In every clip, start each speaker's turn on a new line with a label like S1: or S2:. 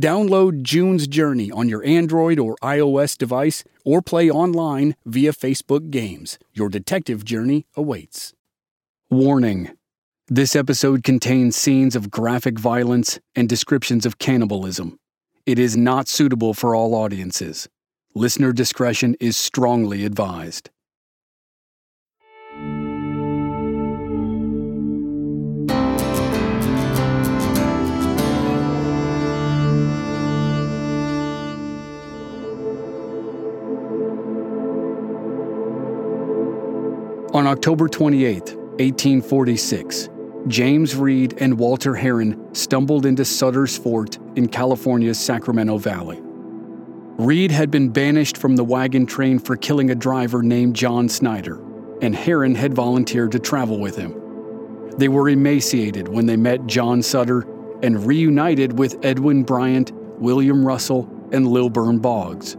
S1: Download June's Journey on your Android or iOS device or play online via Facebook Games. Your detective journey awaits. Warning This episode contains scenes of graphic violence and descriptions of cannibalism. It is not suitable for all audiences. Listener discretion is strongly advised. On October 28, 1846, James Reed and Walter Heron stumbled into Sutter's Fort in California's Sacramento Valley. Reed had been banished from the wagon train for killing a driver named John Snyder, and Heron had volunteered to travel with him. They were emaciated when they met John Sutter and reunited with Edwin Bryant, William Russell, and Lilburn Boggs.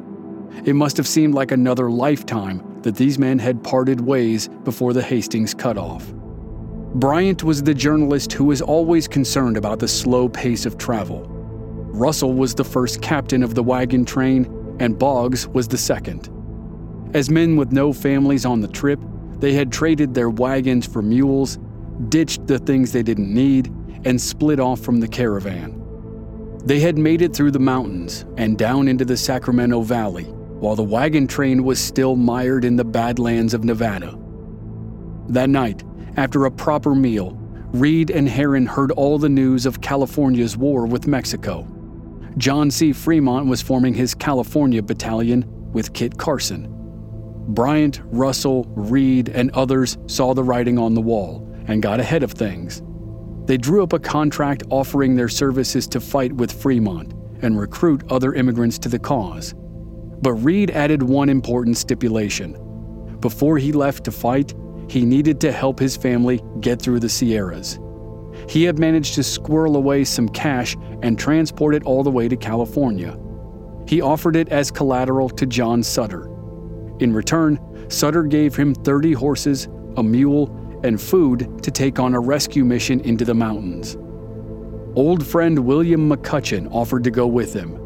S1: It must have seemed like another lifetime that these men had parted ways before the Hastings cutoff. Bryant was the journalist who was always concerned about the slow pace of travel. Russell was the first captain of the wagon train, and Boggs was the second. As men with no families on the trip, they had traded their wagons for mules, ditched the things they didn't need, and split off from the caravan. They had made it through the mountains and down into the Sacramento Valley, while the wagon train was still mired in the badlands of Nevada. That night, after a proper meal, Reed and Heron heard all the news of California's war with Mexico. John C. Fremont was forming his California Battalion with Kit Carson. Bryant, Russell, Reed, and others saw the writing on the wall and got ahead of things. They drew up a contract offering their services to fight with Fremont and recruit other immigrants to the cause. But Reed added one important stipulation. Before he left to fight, he needed to help his family get through the Sierras. He had managed to squirrel away some cash and transport it all the way to California. He offered it as collateral to John Sutter. In return, Sutter gave him 30 horses, a mule, and food to take on a rescue mission into the mountains. Old friend William McCutcheon offered to go with him,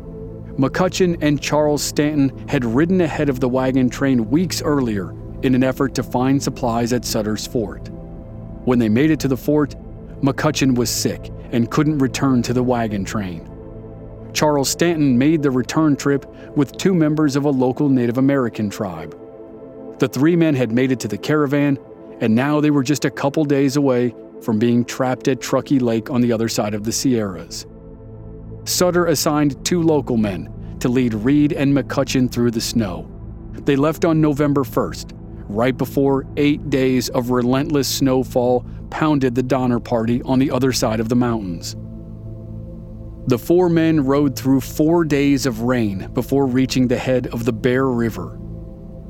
S1: McCutcheon and Charles Stanton had ridden ahead of the wagon train weeks earlier in an effort to find supplies at Sutter's Fort. When they made it to the fort, McCutcheon was sick and couldn't return to the wagon train. Charles Stanton made the return trip with two members of a local Native American tribe. The three men had made it to the caravan, and now they were just a couple days away from being trapped at Truckee Lake on the other side of the Sierras. Sutter assigned two local men to lead Reed and McCutcheon through the snow. They left on November 1st, right before eight days of relentless snowfall pounded the Donner Party on the other side of the mountains. The four men rode through four days of rain before reaching the head of the Bear River.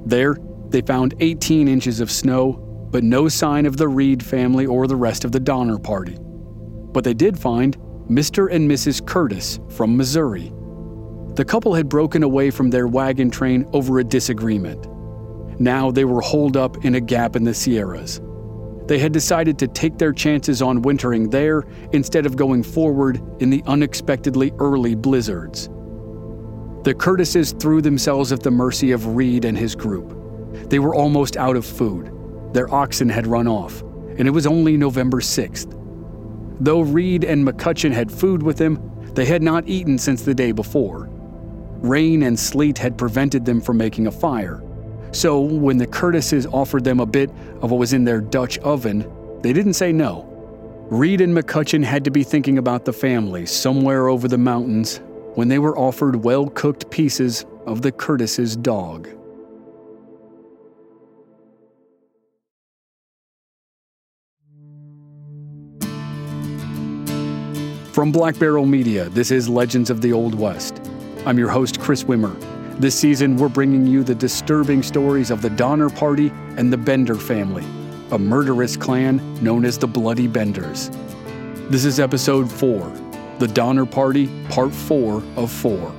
S1: There, they found 18 inches of snow, but no sign of the Reed family or the rest of the Donner Party. But they did find Mr. and Mrs. Curtis from Missouri. The couple had broken away from their wagon train over a disagreement. Now they were holed up in a gap in the Sierras. They had decided to take their chances on wintering there instead of going forward in the unexpectedly early blizzards. The Curtises threw themselves at the mercy of Reed and his group. They were almost out of food. Their oxen had run off, and it was only November 6th. Though Reed and McCutcheon had food with them, they had not eaten since the day before. Rain and sleet had prevented them from making a fire, So when the Curtises offered them a bit of what was in their Dutch oven, they didn't say no. Reed and McCutcheon had to be thinking about the family somewhere over the mountains when they were offered well cooked pieces of the Curtis's dog. From Black Barrel Media, this is Legends of the Old West. I'm your host, Chris Wimmer. This season, we're bringing you the disturbing stories of the Donner Party and the Bender family, a murderous clan known as the Bloody Benders. This is episode 4 The Donner Party, Part 4 of 4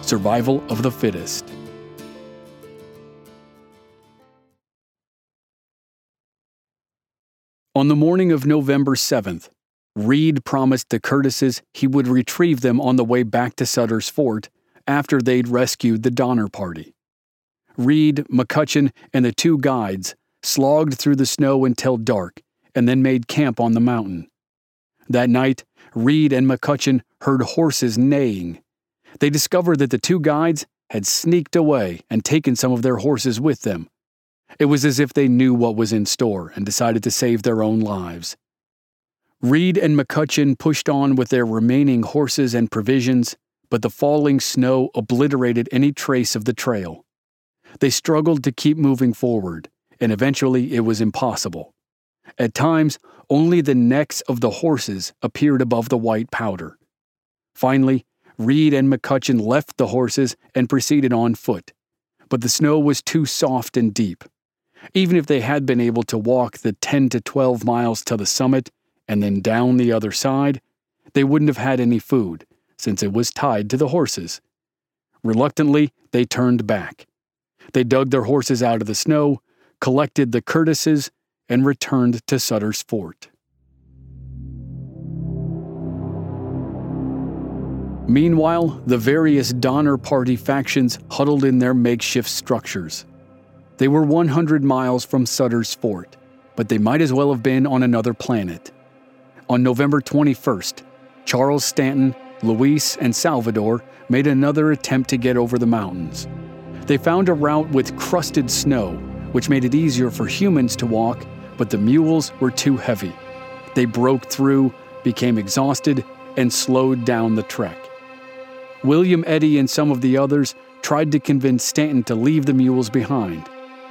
S1: Survival of the Fittest. On the morning of November 7th, Reed promised the Curtises he would retrieve them on the way back to Sutter's Fort after they'd rescued the Donner Party. Reed, McCutcheon, and the two guides slogged through the snow until dark and then made camp on the mountain. That night, Reed and McCutcheon heard horses neighing. They discovered that the two guides had sneaked away and taken some of their horses with them. It was as if they knew what was in store and decided to save their own lives. Reed and McCutcheon pushed on with their remaining horses and provisions, but the falling snow obliterated any trace of the trail. They struggled to keep moving forward, and eventually it was impossible. At times, only the necks of the horses appeared above the white powder. Finally, Reed and McCutcheon left the horses and proceeded on foot, but the snow was too soft and deep. Even if they had been able to walk the 10 to 12 miles to the summit, and then down the other side, they wouldn't have had any food, since it was tied to the horses. Reluctantly, they turned back. They dug their horses out of the snow, collected the Curtises, and returned to Sutter's Fort. Meanwhile, the various Donner Party factions huddled in their makeshift structures. They were 100 miles from Sutter's Fort, but they might as well have been on another planet. On November 21st, Charles Stanton, Luis, and Salvador made another attempt to get over the mountains. They found a route with crusted snow, which made it easier for humans to walk, but the mules were too heavy. They broke through, became exhausted, and slowed down the trek. William Eddy and some of the others tried to convince Stanton to leave the mules behind.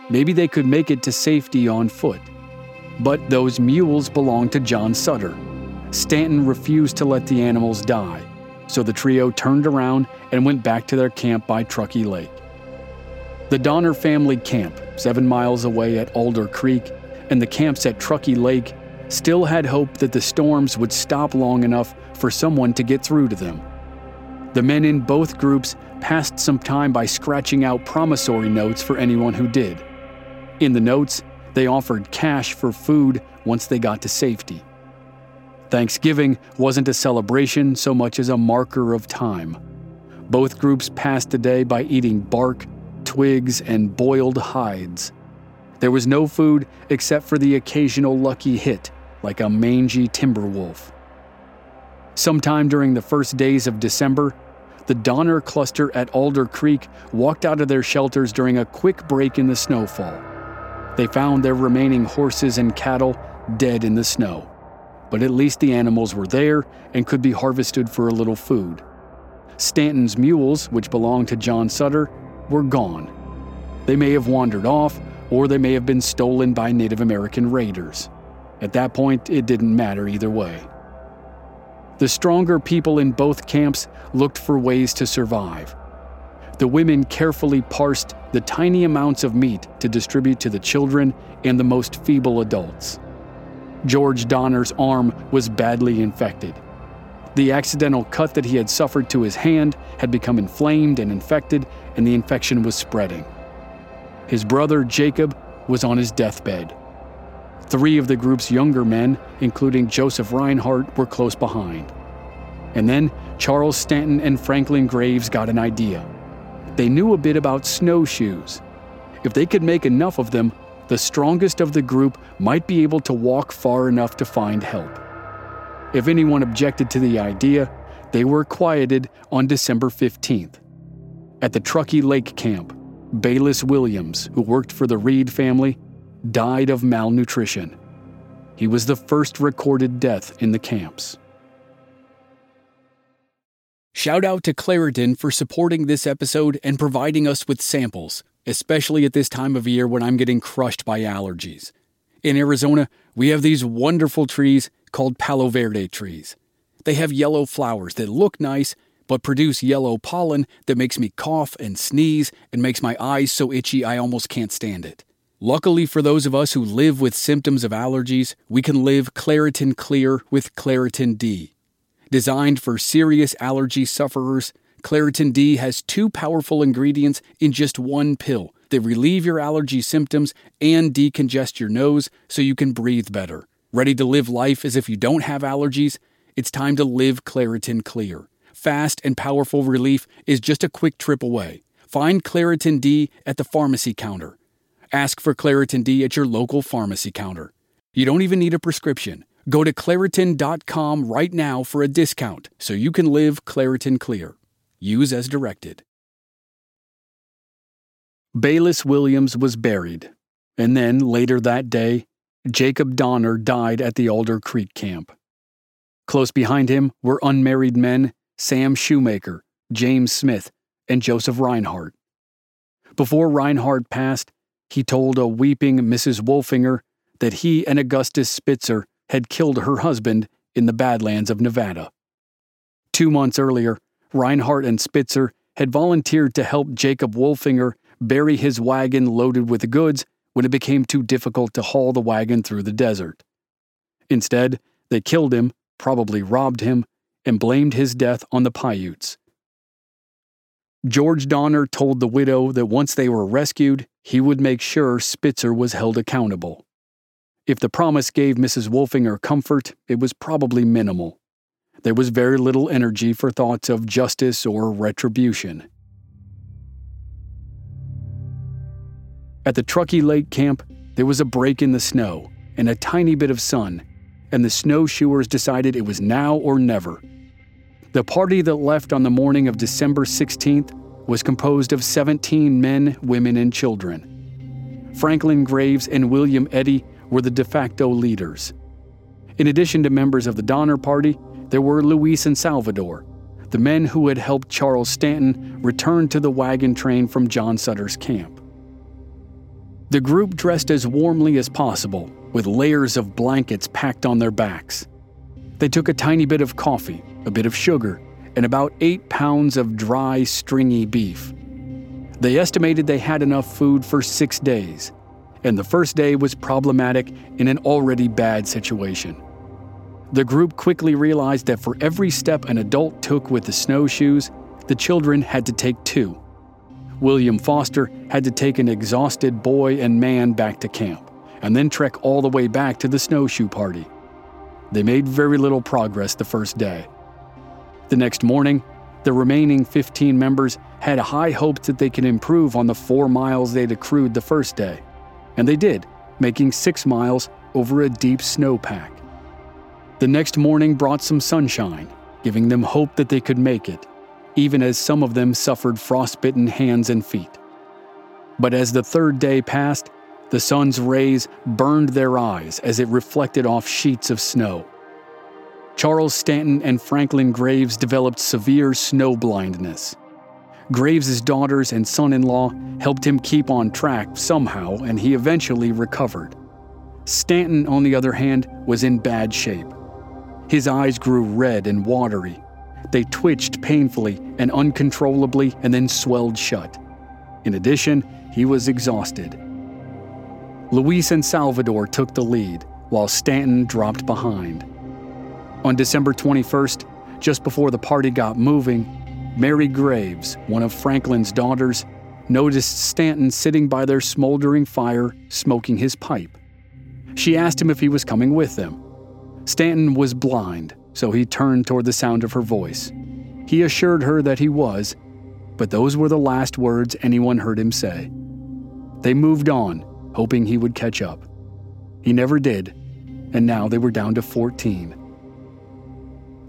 S1: Maybe they could make it to safety on foot. But those mules belonged to John Sutter. Stanton refused to let the animals die, so the trio turned around and went back to their camp by Truckee Lake. The Donner family camp, seven miles away at Alder Creek, and the camps at Truckee Lake still had hope that the storms would stop long enough for someone to get through to them. The men in both groups passed some time by scratching out promissory notes for anyone who did. In the notes, they offered cash for food once they got to safety. Thanksgiving wasn't a celebration so much as a marker of time. Both groups passed the day by eating bark, twigs, and boiled hides. There was no food except for the occasional lucky hit, like a mangy timber wolf. Sometime during the first days of December, the Donner cluster at Alder Creek walked out of their shelters during a quick break in the snowfall. They found their remaining horses and cattle dead in the snow, but at least the animals were there and could be harvested for a little food. Stanton's mules, which belonged to John Sutter, were gone. They may have wandered off, or they may have been stolen by Native American raiders. At that point, it didn't matter either way. The stronger people in both camps looked for ways to survive. The women carefully parsed the tiny amounts of meat to distribute to the children and the most feeble adults. George Donner's arm was badly infected. The accidental cut that he had suffered to his hand had become inflamed and infected, and the infection was spreading. His brother, Jacob, was on his deathbed. Three of the group's younger men, including Joseph Reinhardt, were close behind. And then Charles Stanton and Franklin Graves got an idea. They knew a bit about snowshoes. If they could make enough of them, the strongest of the group might be able to walk far enough to find help. If anyone objected to the idea, they were quieted on December 15th. At the Truckee Lake Camp, Bayless Williams, who worked for the Reed family, died of malnutrition. He was the first recorded death in the camps. Shout out to Claritin for supporting this episode and providing us with samples, especially at this time of year when I'm getting crushed by allergies. In Arizona, we have these wonderful trees called Palo Verde trees. They have yellow flowers that look nice, but produce yellow pollen that makes me cough and sneeze and makes my eyes so itchy I almost can't stand it. Luckily for those of us who live with symptoms of allergies, we can live Claritin Clear with Claritin D. Designed for serious allergy sufferers, Claritin D has two powerful ingredients in just one pill that relieve your allergy symptoms and decongest your nose so you can breathe better. Ready to live life as if you don't have allergies? It's time to live Claritin Clear. Fast and powerful relief is just a quick trip away. Find Claritin D at the pharmacy counter Ask for Claritin D at your local pharmacy counter. You don't even need a prescription. Go to Claritin.com right now for a discount so you can live Claritin Clear. Use as directed. Bayless Williams was buried, and then later that day, Jacob Donner died at the Alder Creek camp. Close behind him were unmarried men Sam Shoemaker, James Smith, and Joseph Reinhardt. Before Reinhardt passed, he told a weeping Mrs. Wolfinger that he and Augustus Spitzer had killed her husband in the Badlands of Nevada. Two months earlier, Reinhardt and Spitzer had volunteered to help Jacob Wolfinger bury his wagon loaded with goods when it became too difficult to haul the wagon through the desert. Instead, they killed him, probably robbed him, and blamed his death on the Paiutes. George Donner told the widow that once they were rescued, he would make sure Spitzer was held accountable. If the promise gave Mrs. Wolfinger comfort, it was probably minimal. There was very little energy for thoughts of justice or retribution. At the Truckee Lake camp, there was a break in the snow and a tiny bit of sun, and the snowshoers decided it was now or never. The party that left on the morning of December 16th was composed of 17 men, women, and children. Franklin Graves and William Eddy were the de facto leaders. In addition to members of the Donner Party, there were Luis and Salvador, the men who had helped Charles Stanton return to the wagon train from John Sutter's camp. The group dressed as warmly as possible, with layers of blankets packed on their backs. They took a tiny bit of coffee, a bit of sugar, and about eight pounds of dry, stringy beef. They estimated they had enough food for six days, and the first day was problematic in an already bad situation. The group quickly realized that for every step an adult took with the snowshoes, the children had to take two. William Foster had to take an exhausted boy and man back to camp, and then trek all the way back to the snowshoe party. They made very little progress the first day. The next morning, the remaining 15 members had high hopes that they could improve on the four miles they'd accrued the first day. And they did, making six miles over a deep snowpack. The next morning brought some sunshine, giving them hope that they could make it, even as some of them suffered frostbitten hands and feet. But as the third day passed, the sun's rays burned their eyes as it reflected off sheets of snow. Charles Stanton and Franklin Graves developed severe snow blindness. Graves's daughters and son-in-law helped him keep on track somehow and he eventually recovered. Stanton, on the other hand, was in bad shape. His eyes grew red and watery. They twitched painfully and uncontrollably and then swelled shut. In addition, he was exhausted. Luis and Salvador took the lead, while Stanton dropped behind. On December 21st, just before the party got moving, Mary Graves, one of Franklin's daughters, noticed Stanton sitting by their smoldering fire, smoking his pipe. She asked him if he was coming with them. Stanton was blind, so he turned toward the sound of her voice. He assured her that he was, but those were the last words anyone heard him say. They moved on, hoping he would catch up. He never did, and now they were down to 14.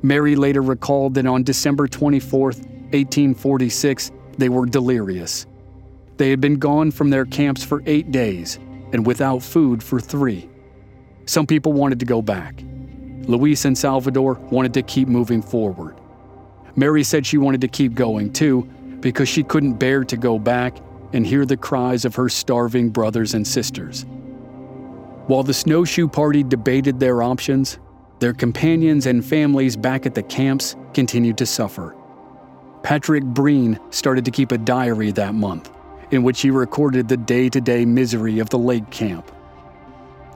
S1: Mary later recalled that on December 24, 1846, they were delirious. They had been gone from their camps for eight days and without food for three. Some people wanted to go back. Luis and Salvador wanted to keep moving forward. Mary said she wanted to keep going too because she couldn't bear to go back and hear the cries of her starving brothers and sisters. While the snowshoe party debated their options, their companions and families back at the camps continued to suffer. Patrick Breen started to keep a diary that month, in which he recorded the day to day misery of the lake camp.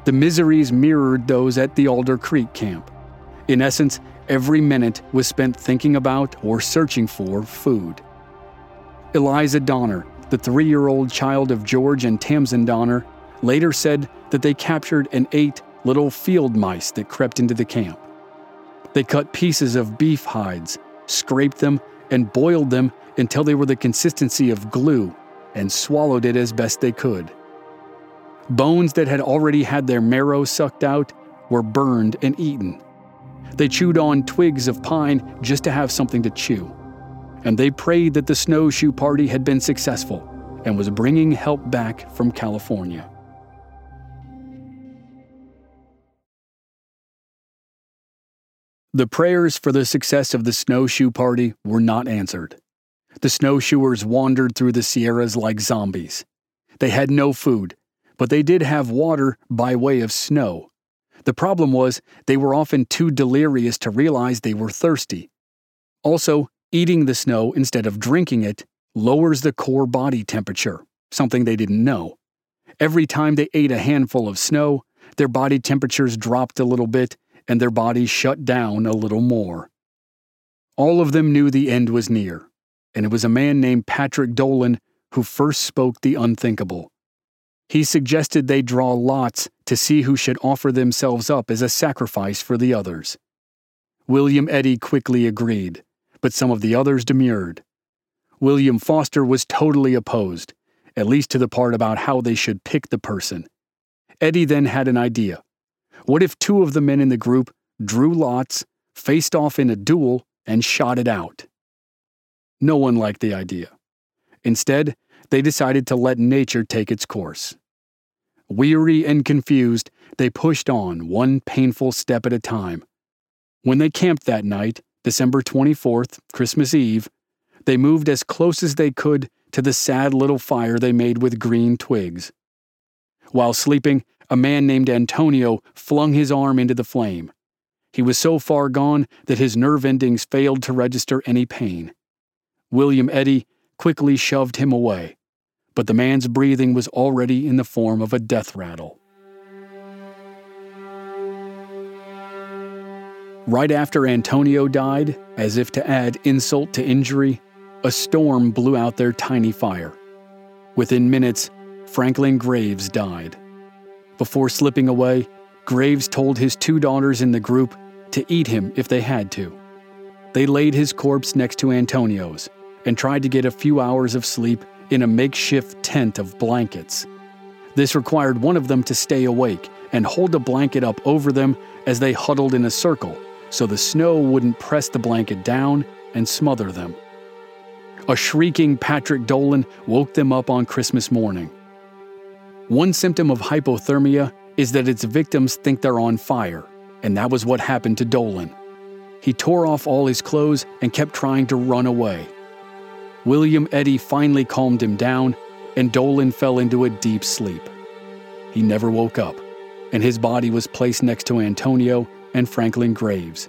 S1: The miseries mirrored those at the Alder Creek camp. In essence, every minute was spent thinking about or searching for food. Eliza Donner, the three year old child of George and Tamsen Donner, later said that they captured and ate little field mice that crept into the camp. They cut pieces of beef hides, scraped them, and boiled them until they were the consistency of glue and swallowed it as best they could. Bones that had already had their marrow sucked out were burned and eaten. They chewed on twigs of pine just to have something to chew. And they prayed that the snowshoe party had been successful and was bringing help back from California. The prayers for the success of the snowshoe party were not answered. The snowshoers wandered through the Sierras like zombies. They had no food, but they did have water by way of snow. The problem was they were often too delirious to realize they were thirsty. Also, eating the snow instead of drinking it lowers the core body temperature, something they didn't know. Every time they ate a handful of snow, their body temperatures dropped a little bit and their bodies shut down a little more. All of them knew the end was near, and it was a man named Patrick Dolan who first spoke the unthinkable. He suggested they draw lots to see who should offer themselves up as a sacrifice for the others. William Eddy quickly agreed, but some of the others demurred. William Foster was totally opposed, at least to the part about how they should pick the person. Eddy then had an idea. What if two of the men in the group drew lots, faced off in a duel, and shot it out? No one liked the idea. Instead, they decided to let nature take its course. Weary and confused, they pushed on one painful step at a time. When they camped that night, December 24th, Christmas Eve, they moved as close as they could to the sad little fire they made with green twigs. While sleeping, a man named Antonio flung his arm into the flame. He was so far gone that his nerve endings failed to register any pain. William Eddy quickly shoved him away, but the man's breathing was already in the form of a death rattle. Right after Antonio died, as if to add insult to injury, a storm blew out their tiny fire. Within minutes, Franklin Graves died. Before slipping away, Graves told his two daughters in the group to eat him if they had to. They laid his corpse next to Antonio's and tried to get a few hours of sleep in a makeshift tent of blankets. This required one of them to stay awake and hold a blanket up over them as they huddled in a circle so the snow wouldn't press the blanket down and smother them. A shrieking Patrick Dolan woke them up on Christmas morning. One symptom of hypothermia is that its victims think they're on fire, and that was what happened to Dolan. He tore off all his clothes and kept trying to run away. William Eddy finally calmed him down, and Dolan fell into a deep sleep. He never woke up, and his body was placed next to Antonio and Franklin Graves.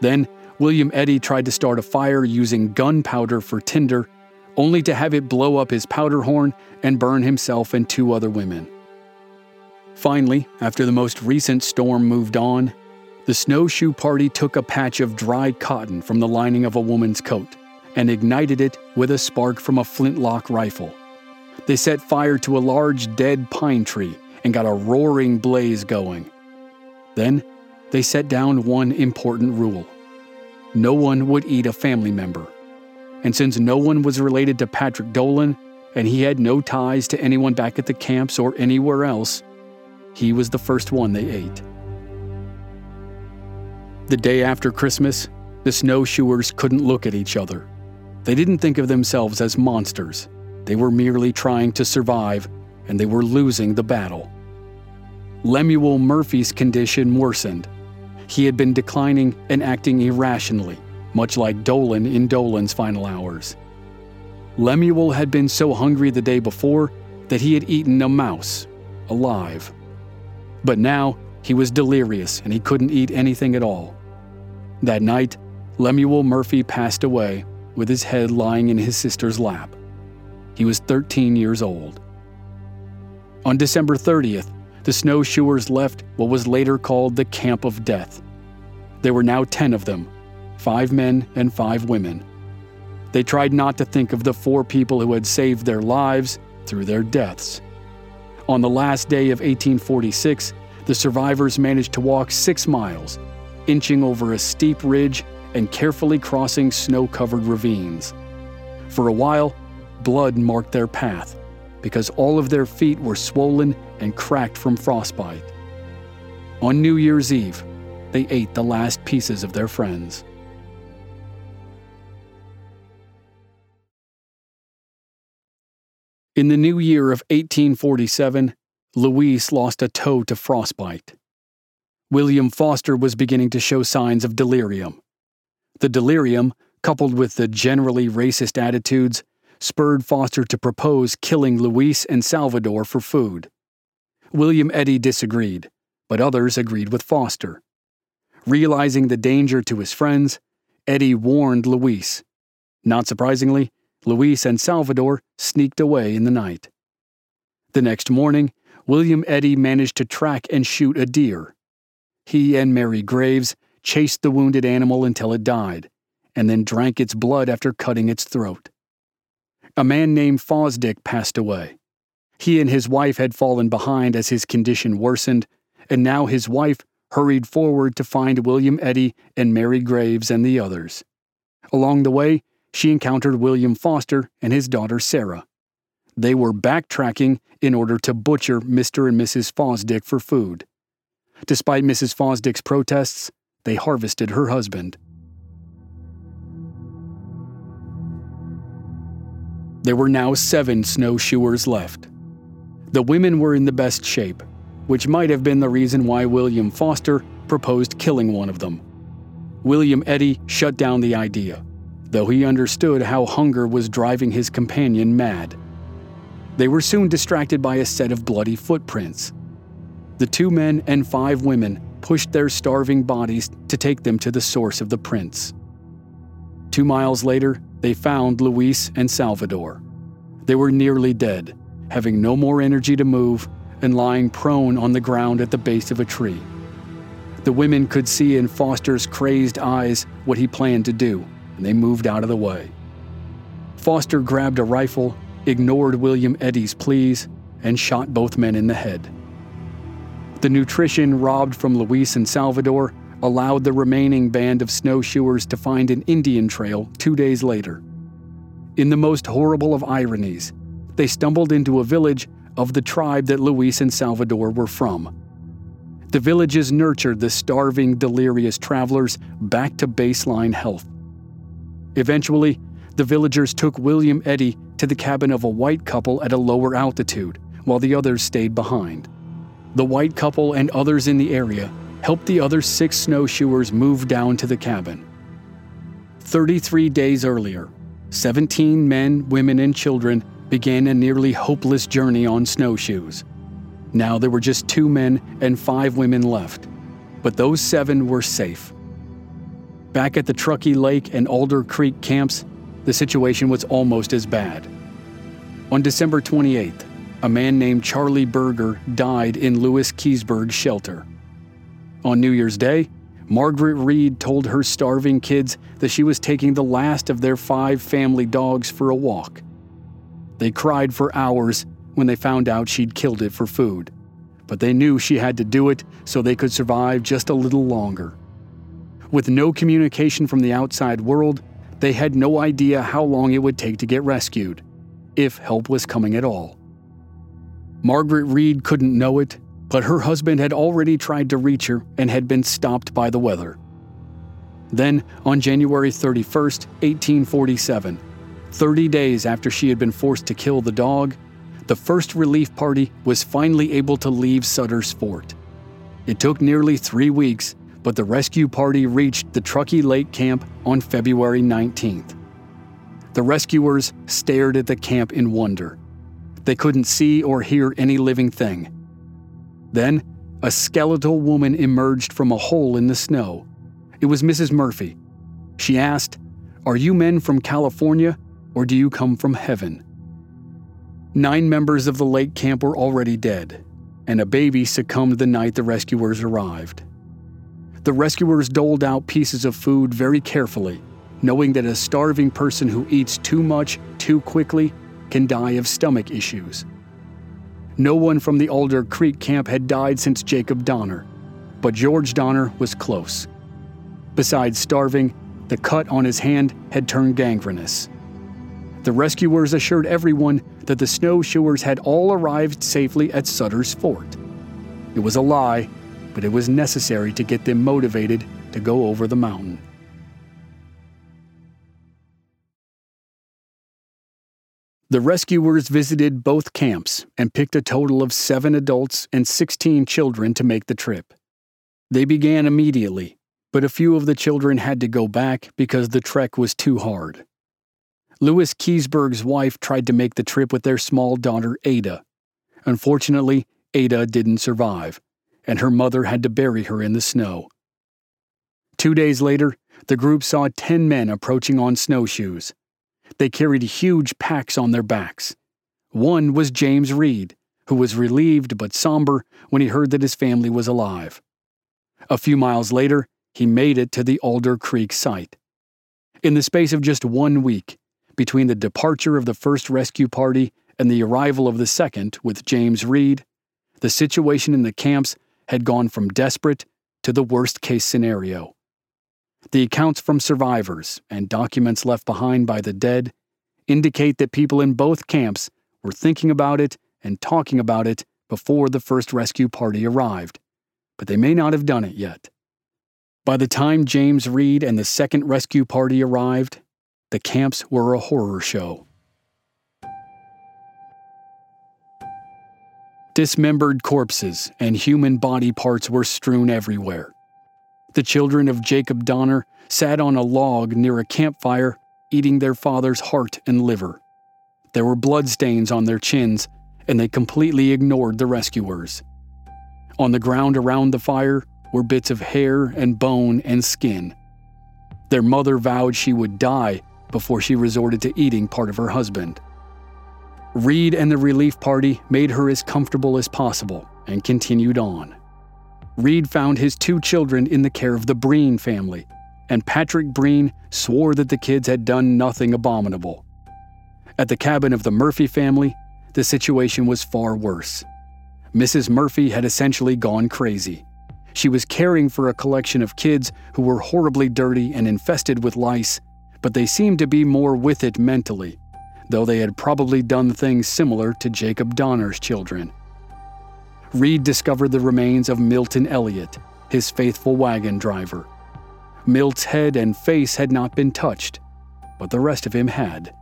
S1: Then, William Eddy tried to start a fire using gunpowder for tinder only to have it blow up his powder horn and burn himself and two other women. Finally, after the most recent storm moved on, the snowshoe party took a patch of dried cotton from the lining of a woman's coat and ignited it with a spark from a flintlock rifle. They set fire to a large dead pine tree and got a roaring blaze going. Then, they set down one important rule no one would eat a family member and since no one was related to Patrick Dolan, and he had no ties to anyone back at the camps or anywhere else, he was the first one they ate. The day after Christmas, the snowshoers couldn't look at each other. They didn't think of themselves as monsters. They were merely trying to survive, and they were losing the battle. Lemuel Murphy's condition worsened. He had been declining and acting irrationally, much like Dolan in Dolan's final hours. Lemuel had been so hungry the day before that he had eaten a mouse, alive. But now he was delirious and he couldn't eat anything at all. That night, Lemuel Murphy passed away with his head lying in his sister's lap. He was 13 years old. On December 30th, the snowshoers left what was later called the Camp of Death. There were now 10 of them five men and five women. They tried not to think of the four people who had saved their lives through their deaths. On the last day of 1846, the survivors managed to walk six miles, inching over a steep ridge and carefully crossing snow covered ravines. For a while, blood marked their path because all of their feet were swollen and cracked from frostbite. On New Year's Eve, they ate the last pieces of their friends. In the new year of 1847, Louise lost a toe to frostbite. William Foster was beginning to show signs of delirium. The delirium, coupled with the generally racist attitudes, spurred Foster to propose killing Luis and Salvador for food. William Eddy disagreed, but others agreed with Foster. Realizing the danger to his friends, Eddy warned Luis. Not surprisingly, Luis and Salvador sneaked away in the night. The next morning, William Eddy managed to track and shoot a deer. He and Mary Graves chased the wounded animal until it died, and then drank its blood after cutting its throat. A man named Fosdick passed away. He and his wife had fallen behind as his condition worsened, and now his wife hurried forward to find William Eddy and Mary Graves and the others. Along the way, she encountered William Foster and his daughter Sarah. They were backtracking in order to butcher Mr. and Mrs. Fosdick for food. Despite Mrs. Fosdick's protests, they harvested her husband. There were now seven snowshoers left. The women were in the best shape, which might have been the reason why William Foster proposed killing one of them. William Eddy shut down the idea, though he understood how hunger was driving his companion mad. They were soon distracted by a set of bloody footprints. The two men and five women pushed their starving bodies to take them to the source of the prints. Two miles later, they found Luis and Salvador. They were nearly dead, having no more energy to move and lying prone on the ground at the base of a tree. The women could see in Foster's crazed eyes what he planned to do, and they moved out of the way. Foster grabbed a rifle, ignored William Eddy's pleas, and shot both men in the head. The nutrition robbed from Luis and Salvador allowed the remaining band of snowshoers to find an Indian trail two days later. In the most horrible of ironies, they stumbled into a village of the tribe that Luis and Salvador were from. The villages nurtured the starving, delirious travelers back to baseline health. Eventually, the villagers took William Eddy to the cabin of a white couple at a lower altitude, while the others stayed behind. The white couple and others in the area helped the other six snowshoers move down to the cabin. 33 days earlier, 17 men, women, and children began a nearly hopeless journey on snowshoes. Now there were just two men and five women left, but those seven were safe. Back at the Truckee Lake and Alder Creek camps, the situation was almost as bad. On December 28th, a man named Charlie Berger died in Lewis Keseberg's shelter. On New Year's Day, Margaret Reed told her starving kids that she was taking the last of their five family dogs for a walk. They cried for hours when they found out she'd killed it for food, but they knew she had to do it so they could survive just a little longer. With no communication from the outside world, they had no idea how long it would take to get rescued, if help was coming at all. Margaret Reed couldn't know it, but her husband had already tried to reach her and had been stopped by the weather. Then, on January 31, 1847, 30 days after she had been forced to kill the dog, the first relief party was finally able to leave Sutter's Fort. It took nearly three weeks, but the rescue party reached the Truckee Lake camp on February 19th. The rescuers stared at the camp in wonder. They couldn't see or hear any living thing. Then, a skeletal woman emerged from a hole in the snow. It was Mrs. Murphy. She asked, Are you men from California, or do you come from heaven? Nine members of the lake camp were already dead, and a baby succumbed the night the rescuers arrived. The rescuers doled out pieces of food very carefully, knowing that a starving person who eats too much too quickly can die of stomach issues. No one from the Alder Creek camp had died since Jacob Donner, but George Donner was close. Besides starving, the cut on his hand had turned gangrenous. The rescuers assured everyone that the snowshoers had all arrived safely at Sutter's Fort. It was a lie, but it was necessary to get them motivated to go over the mountain. The rescuers visited both camps and picked a total of seven adults and 16 children to make the trip. They began immediately, but a few of the children had to go back because the trek was too hard. Lewis Keseberg's wife tried to make the trip with their small daughter, Ada. Unfortunately, Ada didn't survive, and her mother had to bury her in the snow. Two days later, the group saw 10 men approaching on snowshoes. They carried huge packs on their backs. One was James Reed, who was relieved but somber when he heard that his family was alive. A few miles later, he made it to the Alder Creek site. In the space of just one week, between the departure of the first rescue party and the arrival of the second with James Reed, the situation in the camps had gone from desperate to the worst case scenario. The accounts from survivors and documents left behind by the dead indicate that people in both camps were thinking about it and talking about it before the first rescue party arrived, but they may not have done it yet. By the time James Reed and the second rescue party arrived, the camps were a horror show. Dismembered corpses and human body parts were strewn everywhere. The children of Jacob Donner sat on a log near a campfire, eating their father's heart and liver. There were bloodstains on their chins, and they completely ignored the rescuers. On the ground around the fire were bits of hair and bone and skin. Their mother vowed she would die before she resorted to eating part of her husband. Reed and the relief party made her as comfortable as possible and continued on. Reed found his two children in the care of the Breen family, and Patrick Breen swore that the kids had done nothing abominable. At the cabin of the Murphy family, the situation was far worse. Mrs. Murphy had essentially gone crazy. She was caring for a collection of kids who were horribly dirty and infested with lice, but they seemed to be more with it mentally, though they had probably done things similar to Jacob Donner's children. Reed discovered the remains of Milton Elliott, his faithful wagon driver. Milt's head and face had not been touched, but the rest of him had.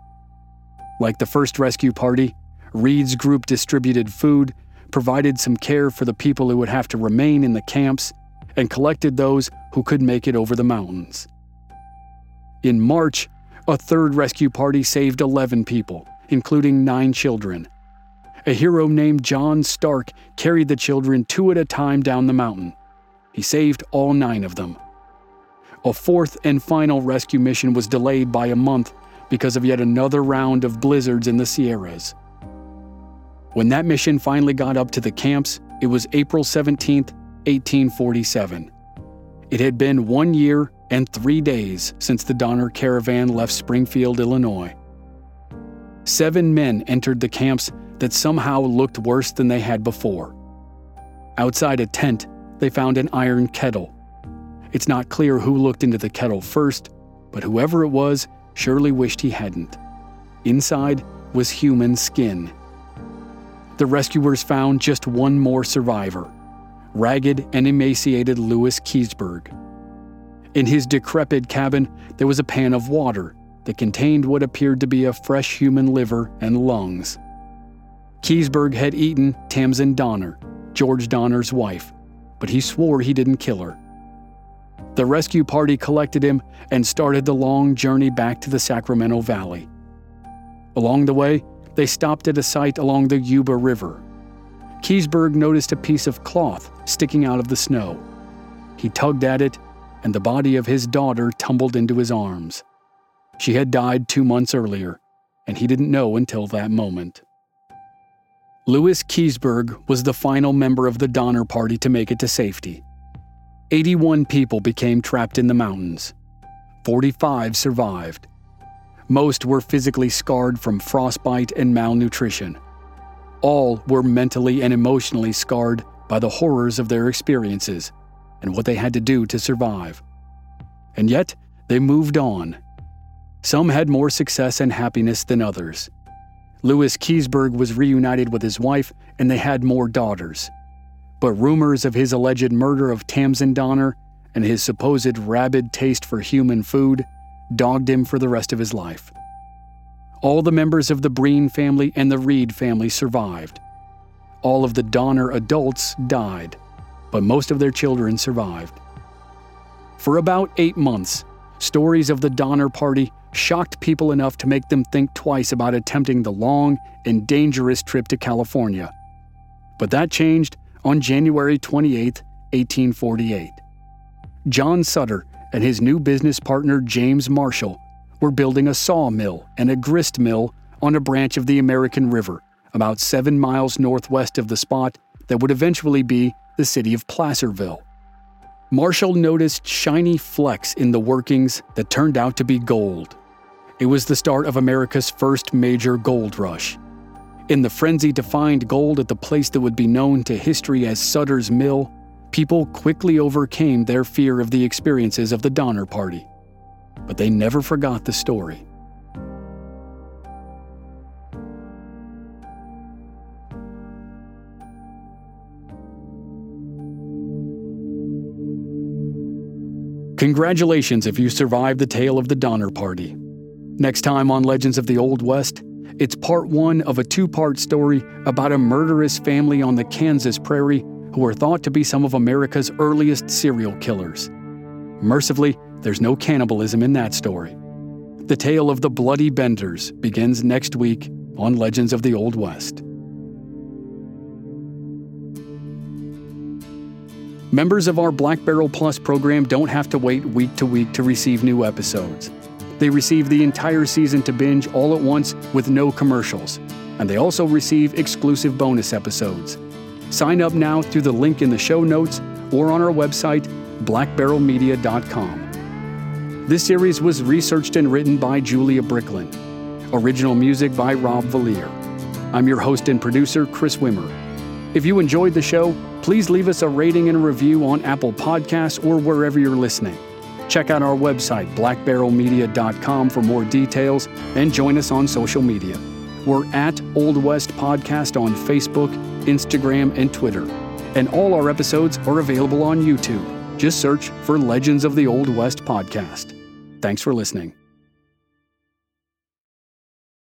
S1: Like the first rescue party, Reed's group distributed food, provided some care for the people who would have to remain in the camps, and collected those who could make it over the mountains. In March, a third rescue party saved 11 people, including nine children. A hero named John Stark carried the children two at a time down the mountain. He saved all nine of them. A fourth and final rescue mission was delayed by a month because of yet another round of blizzards in the Sierras. When that mission finally got up to the camps, it was April 17, 1847. It had been one year and three days since the Donner caravan left Springfield, Illinois. Seven men entered the camps that somehow looked worse than they had before. Outside a tent, they found an iron kettle. It's not clear who looked into the kettle first, but whoever it was surely wished he hadn't. Inside was human skin. The rescuers found just one more survivor ragged and emaciated Louis Keseberg. In his decrepit cabin, there was a pan of water, that contained what appeared to be a fresh human liver and lungs. Keseberg had eaten Tamsen Donner, George Donner's wife, but he swore he didn't kill her. The rescue party collected him and started the long journey back to the Sacramento Valley. Along the way, they stopped at a site along the Yuba River. Keseberg noticed a piece of cloth sticking out of the snow. He tugged at it, and the body of his daughter tumbled into his arms. She had died two months earlier, and he didn't know until that moment. Louis Keseberg was the final member of the Donner Party to make it to safety. 81 people became trapped in the mountains. 45 survived. Most were physically scarred from frostbite and malnutrition. All were mentally and emotionally scarred by the horrors of their experiences and what they had to do to survive. And yet, they moved on. Some had more success and happiness than others. Louis Keseberg was reunited with his wife, and they had more daughters. But rumors of his alleged murder of Tamsen Donner and his supposed rabid taste for human food dogged him for the rest of his life. All the members of the Breen family and the Reed family survived. All of the Donner adults died, but most of their children survived. For about eight months, stories of the Donner Party shocked people enough to make them think twice about attempting the long and dangerous trip to California. But that changed on January 28, 1848. John Sutter and his new business partner James Marshall were building a sawmill and a grist mill on a branch of the American River, about seven miles northwest of the spot that would eventually be the city of Placerville. Marshall noticed shiny flecks in the workings that turned out to be gold. It was the start of America's first major gold rush. In the frenzy to find gold at the place that would be known to history as Sutter's Mill, people quickly overcame their fear of the experiences of the Donner Party. But they never forgot the story. Congratulations if you survived the tale of the Donner Party. Next time on Legends of the Old West, it's part one of a two part story about a murderous family on the Kansas prairie who are thought to be some of America's earliest serial killers. Mercifully, there's no cannibalism in that story. The tale of the Bloody Benders begins next week on Legends of the Old West. Members of our Black Barrel Plus program don't have to wait week to week to receive new episodes. They receive the entire season to binge all at once with no commercials, and they also receive exclusive bonus episodes. Sign up now through the link in the show notes or on our website, blackbarrelmedia.com. This series was researched and written by Julia Bricklin. Original music by Rob Valier. I'm your host and producer, Chris Wimmer. If you enjoyed the show, please leave us a rating and a review on Apple Podcasts or wherever you're listening. Check out our website, blackbarrelmedia.com, for more details and join us on social media. We're at Old West Podcast on Facebook, Instagram, and Twitter. And all our episodes are available on YouTube. Just search for Legends of the Old West Podcast. Thanks for listening.